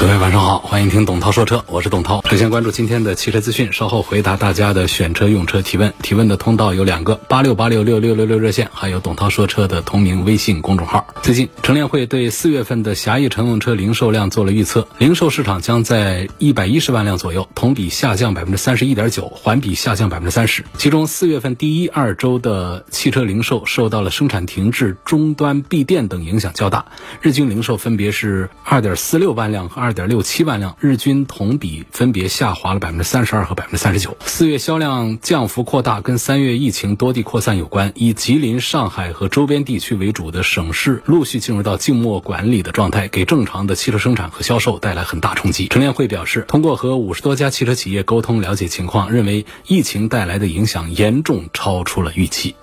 各位晚上好，欢迎听董涛说车，我是董涛。首先关注今天的汽车资讯，稍后回答大家的选车用车提问。提问的通道有两个：八六八六六六六六热线，还有董涛说车的同名微信公众号。最近，乘联会对四月份的狭义乘用车零售量做了预测，零售市场将在一百一十万辆左右，同比下降百分之三十一点九，环比下降百分之三十。其中，四月份第一二周的汽车零售受到了生产停滞、终端闭店等影响较大，日均零售分别是二点四六万辆和二。二点六七万辆，日均同比分别下滑了百分之三十二和百分之三十九。四月销量降幅扩大，跟三月疫情多地扩散有关。以吉林、上海和周边地区为主的省市陆续进入到静默管理的状态，给正常的汽车生产和销售带来很大冲击。乘联会表示，通过和五十多家汽车企业沟通了解情况，认为疫情带来的影响严重超出了预期。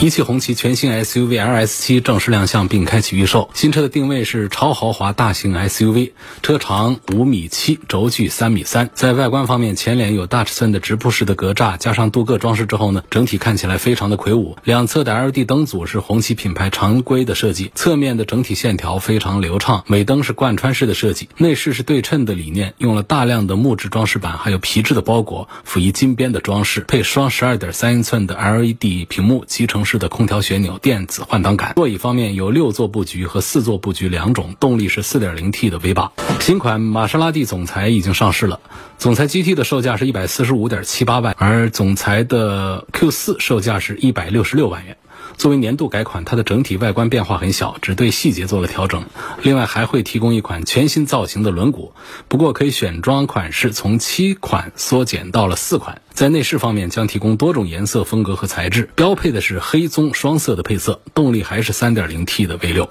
一汽红旗全新 SUV LS7 正式亮相并开启预售。新车的定位是超豪华大型 SUV，车长五米七，轴距三米三。在外观方面，前脸有大尺寸的直瀑式的格栅，加上镀铬装饰之后呢，整体看起来非常的魁梧。两侧的 LED 灯组是红旗品牌常规的设计，侧面的整体线条非常流畅。尾灯是贯穿式的设计，内饰是对称的理念，用了大量的木质装饰板，还有皮质的包裹，辅以金边的装饰，配双十二点三英寸的 LED 屏幕集成式的空调旋钮、电子换挡杆。座椅方面有六座布局和四座布局两种，动力是 4.0T 的 V 八。新款玛莎拉蒂总裁已经上市了，总裁 GT 的售价是一百四十五点七八万，而总裁的 Q 四售价是一百六十六万元。作为年度改款，它的整体外观变化很小，只对细节做了调整。另外还会提供一款全新造型的轮毂，不过可以选装款式从七款缩减到了四款。在内饰方面将提供多种颜色、风格和材质，标配的是黑棕双色的配色，动力还是 3.0T 的 V 六。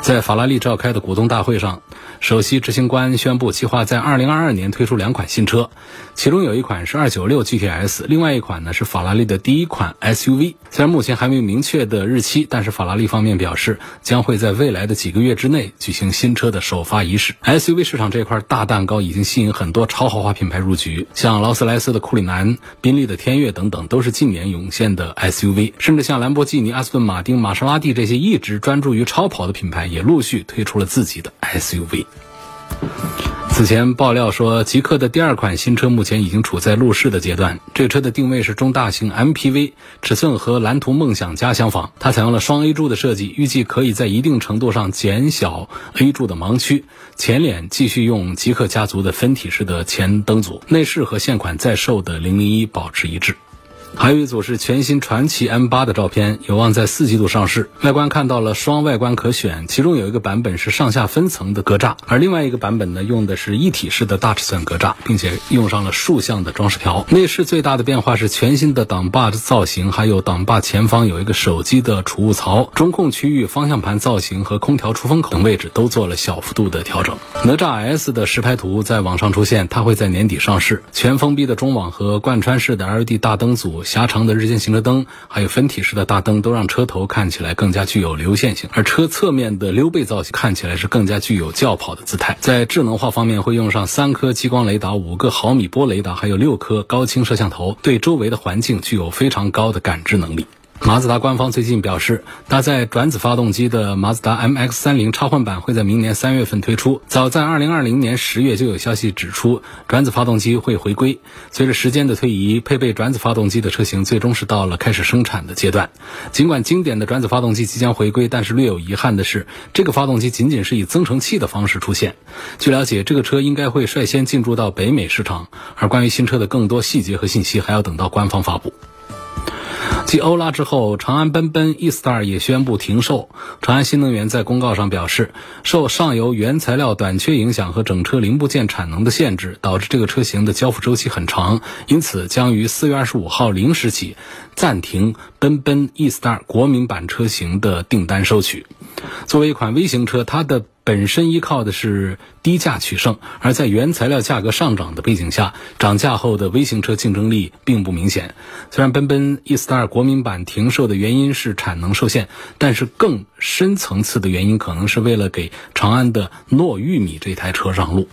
在法拉利召开的股东大会上，首席执行官宣布，计划在2022年推出两款新车，其中有一款是296 GTS，另外一款呢是法拉利的第一款 SUV。虽然目前还没有明确的日期，但是法拉利方面表示，将会在未来的几个月之内举行新车的首发仪式。SUV 市场这块大蛋糕已经吸引很多超豪华品牌入局，像劳斯莱斯的库里南、宾利的天悦等等，都是近年涌现的 SUV。甚至像兰博基尼、阿斯顿马丁、玛莎拉蒂这些一直专注于超跑的品牌。也陆续推出了自己的 SUV。此前爆料说，极客的第二款新车目前已经处在路试的阶段。这车的定位是中大型 MPV，尺寸和蓝图梦想家相仿。它采用了双 A 柱的设计，预计可以在一定程度上减小 A 柱的盲区。前脸继续用极客家族的分体式的前灯组，内饰和现款在售的零零一保持一致。还有一组是全新传祺 M8 的照片，有望在四季度上市。外观看到了双外观可选，其中有一个版本是上下分层的格栅，而另外一个版本呢用的是一体式的大尺寸格栅，并且用上了竖向的装饰条。内饰最大的变化是全新的挡把的造型，还有挡把前方有一个手机的储物槽，中控区域、方向盘造型和空调出风口等位置都做了小幅度的调整。哪吒 S 的实拍图在网上出现，它会在年底上市。全封闭的中网和贯穿式的 LED 大灯组。狭长的日间行车灯，还有分体式的大灯，都让车头看起来更加具有流线型，而车侧面的溜背造型看起来是更加具有轿跑的姿态。在智能化方面，会用上三颗激光雷达、五个毫米波雷达，还有六颗高清摄像头，对周围的环境具有非常高的感知能力。马自达官方最近表示，搭载转子发动机的马自达 MX-30 插混版会在明年三月份推出。早在2020年十月就有消息指出，转子发动机会回归。随着时间的推移，配备转子发动机的车型最终是到了开始生产的阶段。尽管经典的转子发动机即将回归，但是略有遗憾的是，这个发动机仅仅是以增程器的方式出现。据了解，这个车应该会率先进驻到北美市场，而关于新车的更多细节和信息，还要等到官方发布。继欧拉之后，长安奔奔 E-Star 也宣布停售。长安新能源在公告上表示，受上游原材料短缺影响和整车零部件产能的限制，导致这个车型的交付周期很长，因此将于四月二十五号零时起暂停奔奔 E-Star 国民版车型的订单收取。作为一款微型车，它的本身依靠的是低价取胜，而在原材料价格上涨的背景下，涨价后的微型车竞争力并不明显。虽然奔奔 E-Star 国民版停售的原因是产能受限，但是更深层次的原因可能是为了给长安的糯玉米这台车让路。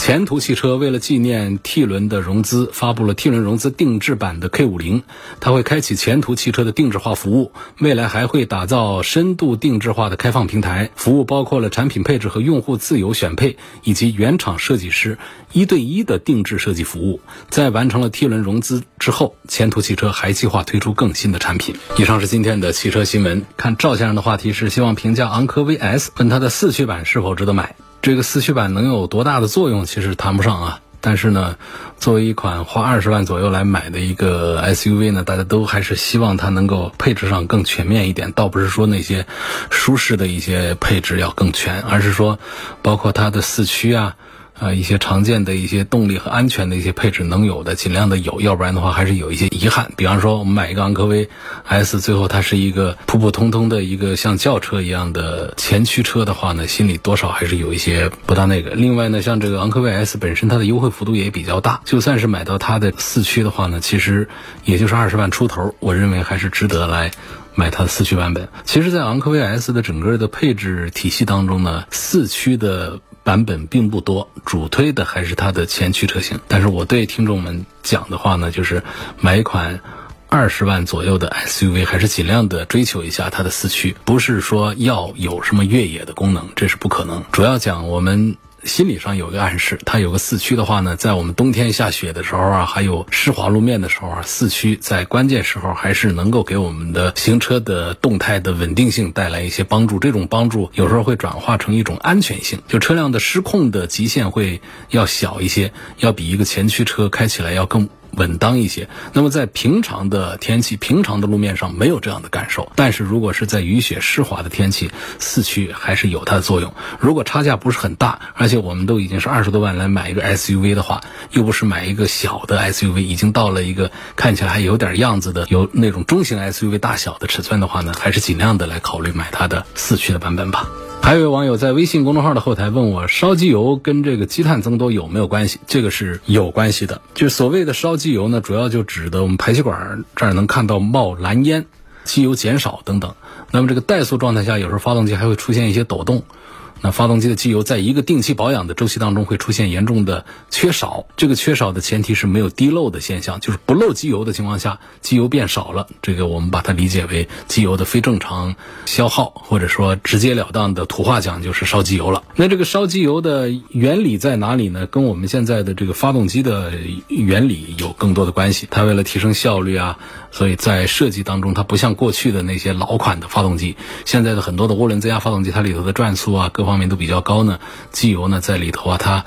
前途汽车为了纪念 T 轮的融资，发布了 T 轮融资定制版的 K 五零，它会开启前途汽车的定制化服务，未来还会打造深度定制化的开放平台，服务包括了产品配置和用户自由选配，以及原厂设计师一对一的定制设计服务。在完成了 T 轮融资之后，前途汽车还计划推出更新的产品。以上是今天的汽车新闻。看赵先生的话题是希望评价昂科威 S，问它的四驱版是否值得买。这个四驱版能有多大的作用？其实谈不上啊。但是呢，作为一款花二十万左右来买的一个 SUV 呢，大家都还是希望它能够配置上更全面一点。倒不是说那些舒适的一些配置要更全，而是说包括它的四驱啊。啊，一些常见的一些动力和安全的一些配置能有的，尽量的有，要不然的话还是有一些遗憾。比方说，我们买一个昂科威 S，最后它是一个普普通通的一个像轿车一样的前驱车的话呢，心里多少还是有一些不大那个。另外呢，像这个昂科威 S 本身它的优惠幅度也比较大，就算是买到它的四驱的话呢，其实也就是二十万出头，我认为还是值得来买它的四驱版本。其实，在昂科威 S 的整个的配置体系当中呢，四驱的。版本并不多，主推的还是它的前驱车型。但是我对听众们讲的话呢，就是买一款二十万左右的 SUV，还是尽量的追求一下它的四驱，不是说要有什么越野的功能，这是不可能。主要讲我们。心理上有个暗示，它有个四驱的话呢，在我们冬天下雪的时候啊，还有湿滑路面的时候啊，四驱在关键时候还是能够给我们的行车的动态的稳定性带来一些帮助。这种帮助有时候会转化成一种安全性，就车辆的失控的极限会要小一些，要比一个前驱车开起来要更。稳当一些。那么在平常的天气、平常的路面上没有这样的感受，但是如果是在雨雪湿滑的天气，四驱还是有它的作用。如果差价不是很大，而且我们都已经是二十多万来买一个 SUV 的话，又不是买一个小的 SUV，已经到了一个看起来还有点样子的、有那种中型 SUV 大小的尺寸的话呢，还是尽量的来考虑买它的四驱的版本吧。还有位网友在微信公众号的后台问我，烧机油跟这个积碳增多有没有关系？这个是有关系的。就所谓的烧机油呢，主要就指的我们排气管这儿能看到冒蓝烟，机油减少等等。那么这个怠速状态下，有时候发动机还会出现一些抖动。那发动机的机油在一个定期保养的周期当中会出现严重的缺少，这个缺少的前提是没有滴漏的现象，就是不漏机油的情况下，机油变少了，这个我们把它理解为机油的非正常消耗，或者说直截了当的土话讲就是烧机油了。那这个烧机油的原理在哪里呢？跟我们现在的这个发动机的原理有更多的关系。它为了提升效率啊，所以在设计当中，它不像过去的那些老款的发动机，现在的很多的涡轮增压发动机，它里头的转速啊各方。方面都比较高呢，机油呢在里头啊，它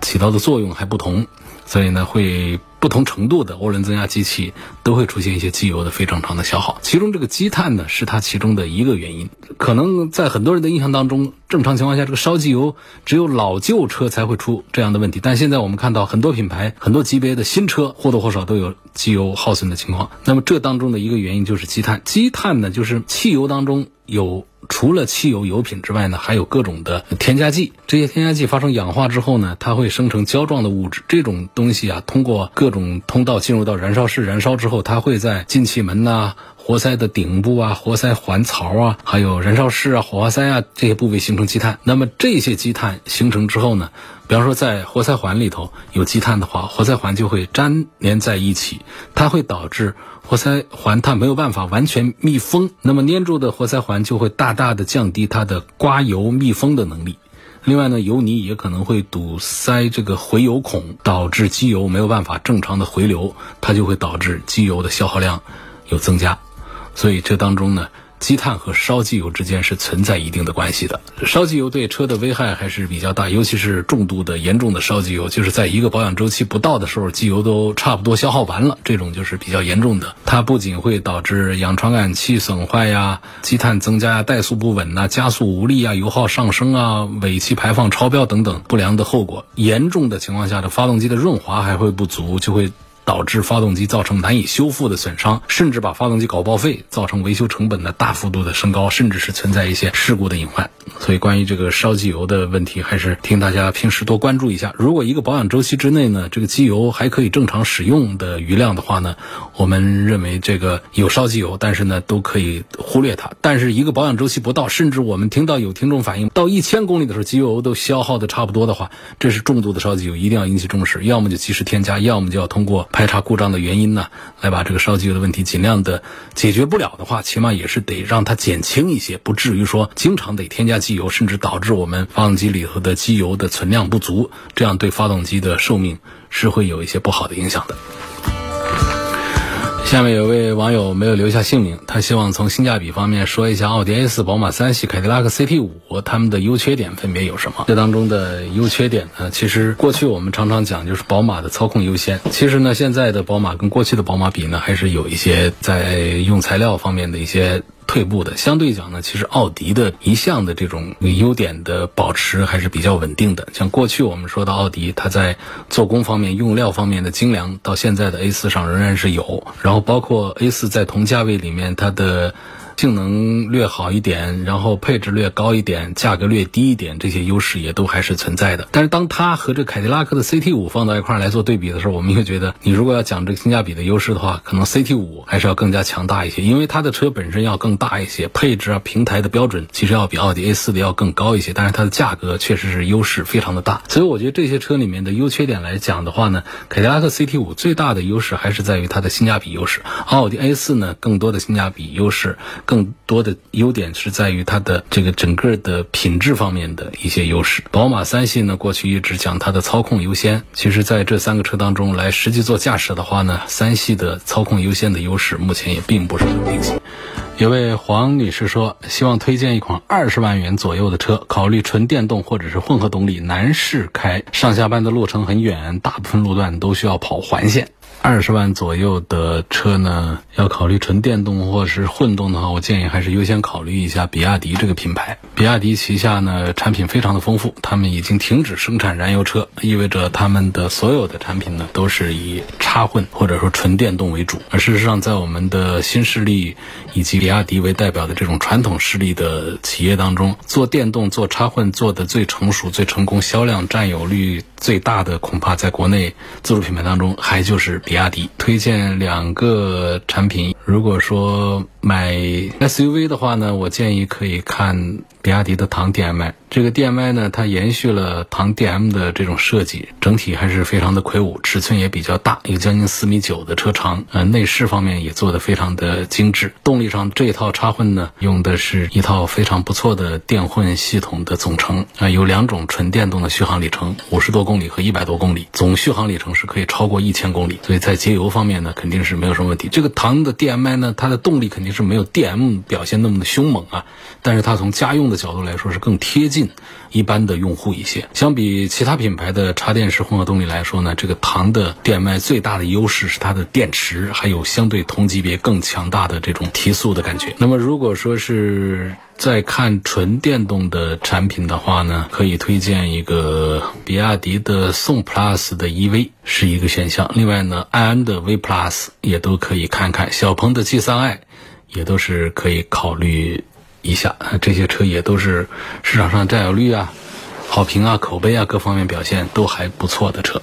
起到的作用还不同，所以呢会。不同程度的涡轮增压机器都会出现一些机油的非正常的消耗，其中这个积碳呢是它其中的一个原因。可能在很多人的印象当中，正常情况下这个烧机油只有老旧车才会出这样的问题，但现在我们看到很多品牌、很多级别的新车或多或少都有机油耗损的情况。那么这当中的一个原因就是积碳。积碳呢就是汽油当中有除了汽油油品之外呢，还有各种的添加剂。这些添加剂发生氧化之后呢，它会生成胶状的物质。这种东西啊，通过各种通道进入到燃烧室燃烧之后，它会在进气门呐、活塞的顶部啊、活塞环槽啊，还有燃烧室啊、火花塞啊这些部位形成积碳。那么这些积碳形成之后呢，比方说在活塞环里头有积碳的话，活塞环就会粘连在一起，它会导致活塞环它没有办法完全密封。那么粘住的活塞环就会大大的降低它的刮油密封的能力。另外呢，油泥也可能会堵塞这个回油孔，导致机油没有办法正常的回流，它就会导致机油的消耗量有增加。所以这当中呢。积碳和烧机油之间是存在一定的关系的。烧机油对车的危害还是比较大，尤其是重度的、严重的烧机油，就是在一个保养周期不到的时候，机油都差不多消耗完了，这种就是比较严重的。它不仅会导致氧传感器损坏呀、积碳增加呀、怠速不稳呐、加速无力啊、油耗上升啊、尾气排放超标等等不良的后果。严重的情况下的发动机的润滑还会不足，就会。导致发动机造成难以修复的损伤，甚至把发动机搞报废，造成维修成本的大幅度的升高，甚至是存在一些事故的隐患。所以，关于这个烧机油的问题，还是听大家平时多关注一下。如果一个保养周期之内呢，这个机油还可以正常使用的余量的话呢，我们认为这个有烧机油，但是呢都可以忽略它。但是一个保养周期不到，甚至我们听到有听众反映到一千公里的时候，机油都消耗的差不多的话，这是重度的烧机油，一定要引起重视，要么就及时添加，要么就要通过排查故障的原因呢，来把这个烧机油的问题尽量的解决不了的话，起码也是得让它减轻一些，不至于说经常得添加机油，甚至导致我们发动机里头的机油的存量不足，这样对发动机的寿命是会有一些不好的影响的。下面有位网友没有留下姓名，他希望从性价比方面说一下奥迪 A 四、宝马三系、凯迪拉克 CT 五它们的优缺点分别有什么？这当中的优缺点呢，其实过去我们常常讲就是宝马的操控优先，其实呢现在的宝马跟过去的宝马比呢，还是有一些在用材料方面的一些。退步的，相对讲呢，其实奥迪的一向的这种优点的保持还是比较稳定的。像过去我们说的奥迪，它在做工方面、用料方面的精良，到现在的 A 四上仍然是有。然后包括 A 四在同价位里面，它的。性能略好一点，然后配置略高一点，价格略低一点，这些优势也都还是存在的。但是当它和这凯迪拉克的 CT 五放到一块来做对比的时候，我们会觉得，你如果要讲这个性价比的优势的话，可能 CT 五还是要更加强大一些，因为它的车本身要更大一些，配置啊、平台的标准其实要比奥迪 A 四的要更高一些。但是它的价格确实是优势非常的大，所以我觉得这些车里面的优缺点来讲的话呢，凯迪拉克 CT 五最大的优势还是在于它的性价比优势，奥迪 A 四呢更多的性价比优势，更多的。优点是在于它的这个整个的品质方面的一些优势。宝马三系呢，过去一直讲它的操控优先，其实在这三个车当中来实际做驾驶的话呢，三系的操控优先的优势目前也并不是很明显。有位黄女士说，希望推荐一款二十万元左右的车，考虑纯电动或者是混合动力，男士开，上下班的路程很远，大部分路段都需要跑环线。二十万左右的车呢，要考虑纯电动或是混动的话，我建议还是优先考虑一下比亚迪这个品牌。比亚迪旗下呢产品非常的丰富，他们已经停止生产燃油车，意味着他们的所有的产品呢都是以插混或者说纯电动为主。而事实上，在我们的新势力以及比亚迪为代表的这种传统势力的企业当中，做电动、做插混做的最成熟、最成功、销量占有率最大的，恐怕在国内自主品牌当中还就是。比亚迪推荐两个产品，如果说买 SUV 的话呢，我建议可以看。比亚迪的唐 DM-i 这个 DM-i 呢，它延续了唐 DM 的这种设计，整体还是非常的魁梧，尺寸也比较大，有将近四米九的车长。呃，内饰方面也做得非常的精致。动力上这一套插混呢，用的是一套非常不错的电混系统的总成啊，有两种纯电动的续航里程，五十多公里和一百多公里，总续航里程是可以超过一千公里。所以在节油方面呢，肯定是没有什么问题。这个唐的 DM-i 呢，它的动力肯定是没有 DM 表现那么的凶猛啊，但是它从家用的角度来说是更贴近一般的用户一些。相比其他品牌的插电式混合动力来说呢，这个唐的 DM 最大的优势是它的电池，还有相对同级别更强大的这种提速的感觉。那么如果说是在看纯电动的产品的话呢，可以推荐一个比亚迪的宋 Plus 的 EV 是一个选项。另外呢，安安的 V Plus 也都可以看看，小鹏的 G3i 也都是可以考虑。一下，这些车也都是市场上占有率啊、好评啊、口碑啊各方面表现都还不错的车。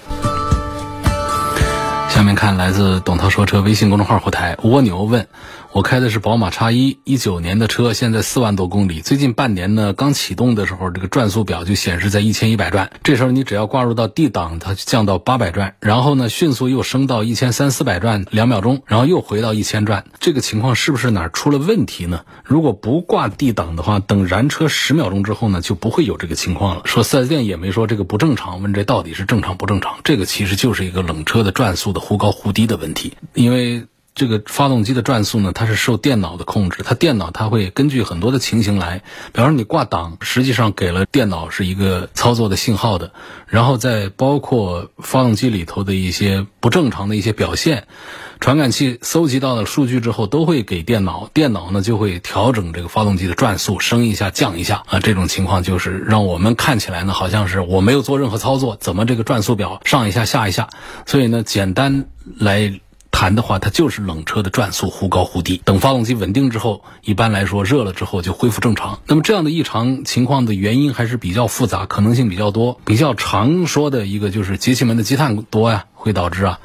下面看来自董涛说车微信公众号后台，蜗牛问。我开的是宝马叉一，一九年的车，现在四万多公里。最近半年呢，刚启动的时候，这个转速表就显示在一千一百转。这时候你只要挂入到 D 档，它就降到八百转，然后呢，迅速又升到一千三四百转两秒钟，然后又回到一千转。这个情况是不是哪儿出了问题呢？如果不挂 D 档的话，等燃车十秒钟之后呢，就不会有这个情况了。说四 S 店也没说这个不正常，问这到底是正常不正常？这个其实就是一个冷车的转速的忽高忽低的问题，因为。这个发动机的转速呢，它是受电脑的控制，它电脑它会根据很多的情形来，比方说你挂档，实际上给了电脑是一个操作的信号的，然后再包括发动机里头的一些不正常的一些表现，传感器搜集到的数据之后，都会给电脑，电脑呢就会调整这个发动机的转速，升一下降一下啊，这种情况就是让我们看起来呢，好像是我没有做任何操作，怎么这个转速表上一下下一下，所以呢，简单来。谈的话，它就是冷车的转速忽高忽低。等发动机稳定之后，一般来说热了之后就恢复正常。那么这样的异常情况的原因还是比较复杂，可能性比较多。比较常说的一个就是节气门的积碳多呀，会导致啊。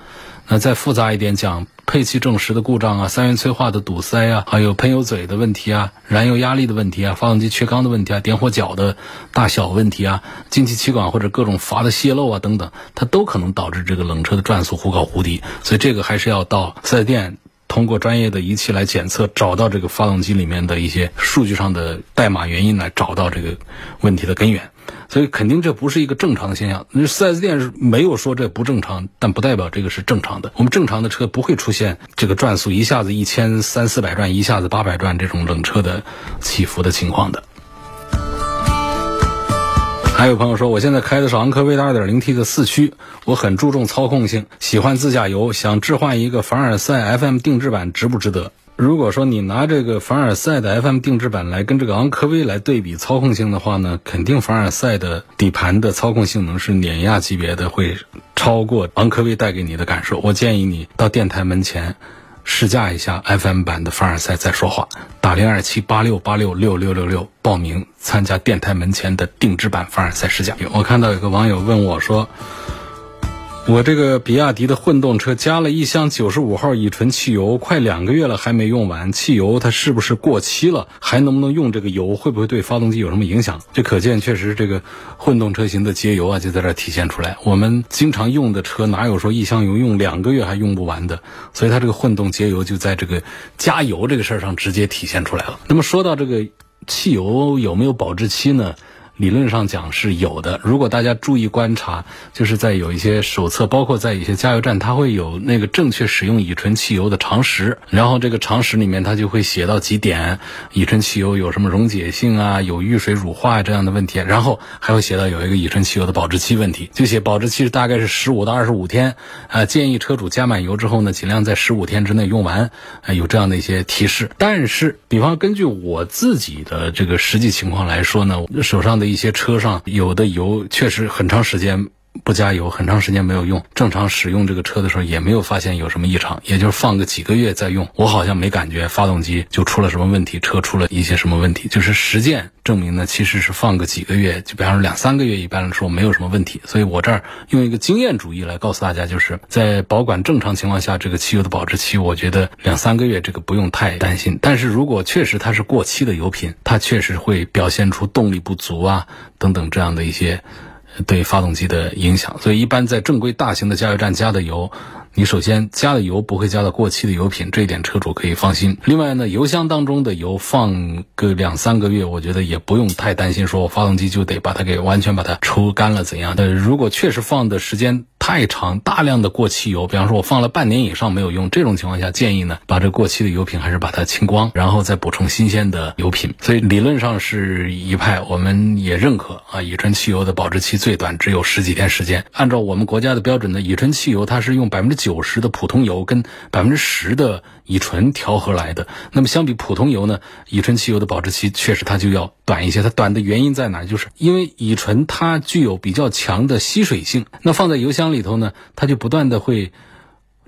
那再复杂一点讲。配气正时的故障啊，三元催化的堵塞啊，还有喷油嘴的问题啊，燃油压力的问题啊，发动机缺缸的问题啊，点火角的大小问题啊，进气气管或者各种阀的泄漏啊等等，它都可能导致这个冷车的转速忽高忽低。所以这个还是要到四 S 店通过专业的仪器来检测，找到这个发动机里面的一些数据上的代码原因，来找到这个问题的根源。所以肯定这不是一个正常的现象。那四 S 店是没有说这不正常，但不代表这个是正常的。我们正常的车不会出现这个转速一下子一千三四百转，一下子八百转这种冷车的起伏的情况的。还有朋友说，我现在开的是昂科威的 2.0T 的四驱，我很注重操控性，喜欢自驾游，想置换一个凡尔赛 FM 定制版，值不值得？如果说你拿这个凡尔赛的 FM 定制版来跟这个昂科威来对比操控性的话呢，肯定凡尔赛的底盘的操控性能是碾压级别的，会超过昂科威带给你的感受。我建议你到电台门前试驾一下 FM 版的凡尔赛再说话。打零二七八六八六六六六六报名参加电台门前的定制版凡尔赛试驾。我看到有个网友问我说。我这个比亚迪的混动车加了一箱九十五号乙醇汽油，快两个月了还没用完，汽油它是不是过期了？还能不能用这个油？会不会对发动机有什么影响？这可见确实这个混动车型的节油啊，就在这体现出来。我们经常用的车哪有说一箱油用两个月还用不完的？所以它这个混动节油就在这个加油这个事儿上直接体现出来了。那么说到这个汽油有没有保质期呢？理论上讲是有的。如果大家注意观察，就是在有一些手册，包括在一些加油站，它会有那个正确使用乙醇汽油的常识。然后这个常识里面，它就会写到几点：乙醇汽油有什么溶解性啊，有遇水乳化这样的问题。然后还会写到有一个乙醇汽油的保质期问题，就写保质期是大概是十五到二十五天。啊，建议车主加满油之后呢，尽量在十五天之内用完。啊，有这样的一些提示。但是，比方根据我自己的这个实际情况来说呢，手上的。一些车上有的油确实很长时间不加油，很长时间没有用，正常使用这个车的时候也没有发现有什么异常，也就是放个几个月再用，我好像没感觉发动机就出了什么问题，车出了一些什么问题。就是实践证明呢，其实是放个几个月，就比方说两三个月，一般来说没有什么问题。所以我这儿用一个经验主义来告诉大家，就是在保管正常情况下，这个汽油的保质期，我觉得两三个月这个不用太担心。但是如果确实它是过期的油品，它确实会表现出动力不足啊等等这样的一些。对发动机的影响，所以一般在正规大型的加油站加的油。你首先加的油不会加到过期的油品，这一点车主可以放心。另外呢，油箱当中的油放个两三个月，我觉得也不用太担心，说我发动机就得把它给完全把它抽干了怎样？呃，如果确实放的时间太长，大量的过期油，比方说我放了半年以上没有用，这种情况下建议呢，把这过期的油品还是把它清光，然后再补充新鲜的油品。所以理论上是一派，我们也认可啊，乙醇汽油的保质期最短只有十几天时间。按照我们国家的标准呢，乙醇汽油它是用百分之九十的普通油跟百分之十的乙醇调和来的，那么相比普通油呢，乙醇汽油的保质期确实它就要短一些。它短的原因在哪？就是因为乙醇它具有比较强的吸水性，那放在油箱里头呢，它就不断的会。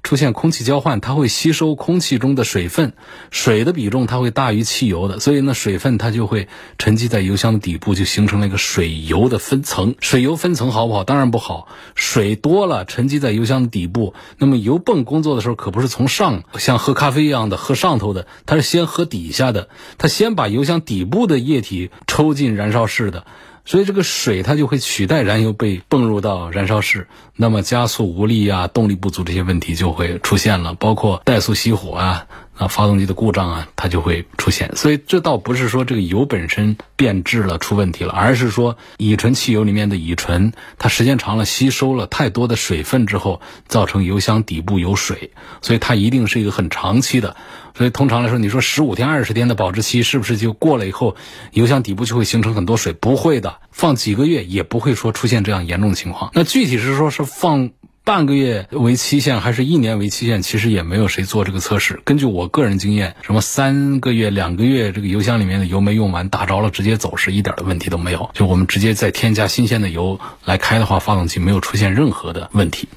出现空气交换，它会吸收空气中的水分，水的比重它会大于汽油的，所以呢，水分它就会沉积在油箱的底部，就形成了一个水油的分层。水油分层好不好？当然不好。水多了沉积在油箱的底部，那么油泵工作的时候可不是从上像喝咖啡一样的喝上头的，它是先喝底下的，它先把油箱底部的液体抽进燃烧室的。所以这个水它就会取代燃油被泵入到燃烧室，那么加速无力啊、动力不足这些问题就会出现了，包括怠速熄火啊啊，发动机的故障啊，它就会出现。所以这倒不是说这个油本身变质了出问题了，而是说乙醇汽油里面的乙醇，它时间长了吸收了太多的水分之后，造成油箱底部有水，所以它一定是一个很长期的。所以通常来说，你说十五天、二十天的保质期是不是就过了以后，油箱底部就会形成很多水？不会的，放几个月也不会说出现这样严重的情况。那具体是说是放。半个月为期限还是一年为期限？其实也没有谁做这个测试。根据我个人经验，什么三个月、两个月，这个油箱里面的油没用完，打着了直接走是一点的问题都没有。就我们直接再添加新鲜的油来开的话，发动机没有出现任何的问题。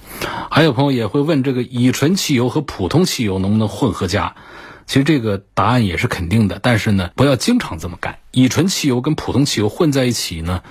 还有朋友也会问，这个乙醇汽油和普通汽油能不能混合加？其实这个答案也是肯定的，但是呢，不要经常这么干。乙醇汽油跟普通汽油混在一起呢，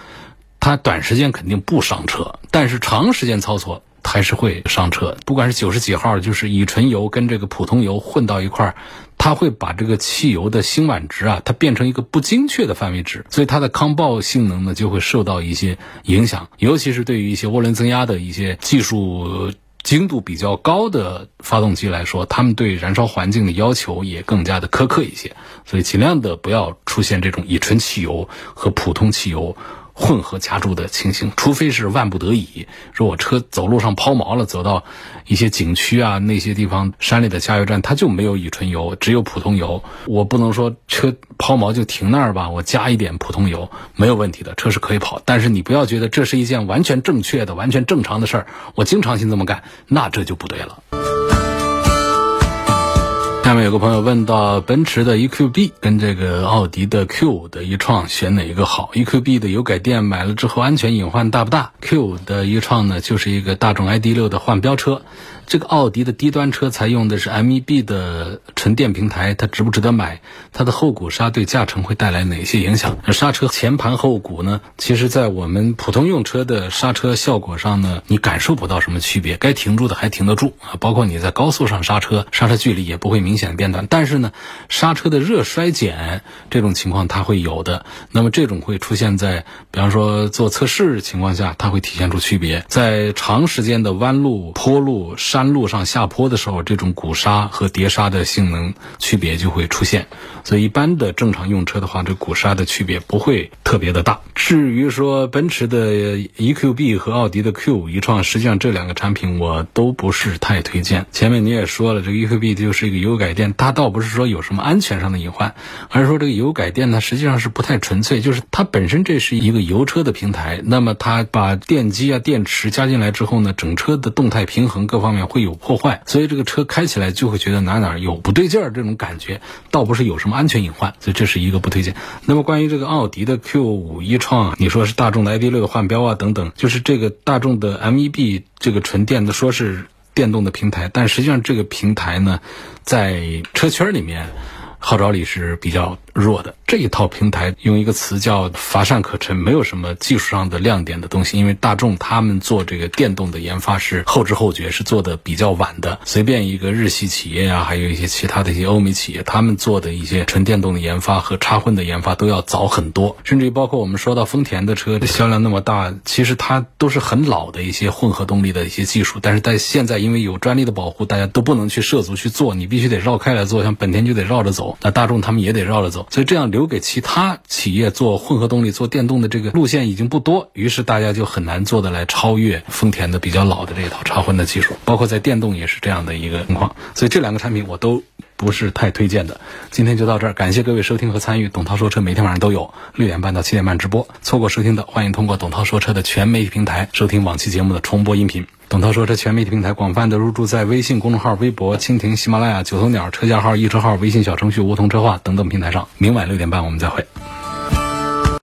它短时间肯定不伤车，但是长时间操作。还是会伤车，不管是九十几号，就是乙醇油跟这个普通油混到一块儿，它会把这个汽油的辛烷值啊，它变成一个不精确的范围值，所以它的抗爆性能呢就会受到一些影响。尤其是对于一些涡轮增压的一些技术精度比较高的发动机来说，他们对燃烧环境的要求也更加的苛刻一些，所以尽量的不要出现这种乙醇汽油和普通汽油。混合加注的情形，除非是万不得已，说我车走路上抛锚了，走到一些景区啊那些地方山里的加油站，它就没有乙醇油，只有普通油，我不能说车抛锚就停那儿吧，我加一点普通油没有问题的，车是可以跑。但是你不要觉得这是一件完全正确的、完全正常的事儿，我经常性这么干，那这就不对了。下面有个朋友问到，奔驰的 EQB 跟这个奥迪的 Q 的一创选哪一个好？EQB 的油改电买了之后安全隐患大不大？Q 的一创呢，就是一个大众 ID.6 的换标车。这个奥迪的低端车采用的是 MEB 的纯电平台，它值不值得买？它的后鼓刹对驾乘会带来哪些影响？刹车前盘后鼓呢？其实，在我们普通用车的刹车效果上呢，你感受不到什么区别，该停住的还停得住啊。包括你在高速上刹车，刹车距离也不会明显变短。但是呢，刹车的热衰减这种情况它会有的。那么这种会出现在，比方说做测试情况下，它会体现出区别。在长时间的弯路、坡路。山路上下坡的时候，这种鼓刹和碟刹的性能区别就会出现。所以一般的正常用车的话，这鼓刹的区别不会特别的大。至于说奔驰的 EQB 和奥迪的 Q 一创，实际上这两个产品我都不是太推荐。前面你也说了，这个 EQB 就是一个油改电，它倒不是说有什么安全上的隐患，而是说这个油改电呢实际上是不太纯粹，就是它本身这是一个油车的平台，那么它把电机啊、电池加进来之后呢，整车的动态平衡各方面。会有破坏，所以这个车开起来就会觉得哪哪有不对劲儿，这种感觉倒不是有什么安全隐患，所以这是一个不推荐。那么关于这个奥迪的 Q 五一创，你说是大众的 ID 六的换标啊等等，就是这个大众的 MEB 这个纯电的说是电动的平台，但实际上这个平台呢，在车圈里面号召力是比较。弱的这一套平台，用一个词叫乏善可陈，没有什么技术上的亮点的东西。因为大众他们做这个电动的研发是后知后觉，是做的比较晚的。随便一个日系企业啊，还有一些其他的一些欧美企业，他们做的一些纯电动的研发和插混的研发都要早很多。甚至于包括我们说到丰田的车销量那么大，其实它都是很老的一些混合动力的一些技术。但是在现在因为有专利的保护，大家都不能去涉足去做，你必须得绕开来做。像本田就得绕着走，那大众他们也得绕着走。所以这样留给其他企业做混合动力、做电动的这个路线已经不多，于是大家就很难做得来超越丰田的比较老的这一套插混的技术，包括在电动也是这样的一个情况。所以这两个产品我都不是太推荐的。今天就到这儿，感谢各位收听和参与。董涛说车每天晚上都有六点半到七点半直播，错过收听的，欢迎通过董涛说车的全媒体平台收听往期节目的重播音频。董涛说车全媒体平台广泛的入驻在微信公众号、微博、蜻蜓、喜马拉雅、九头鸟车架号、易车号、微信小程序梧桐车话等等平台上。明晚六点半我们再会。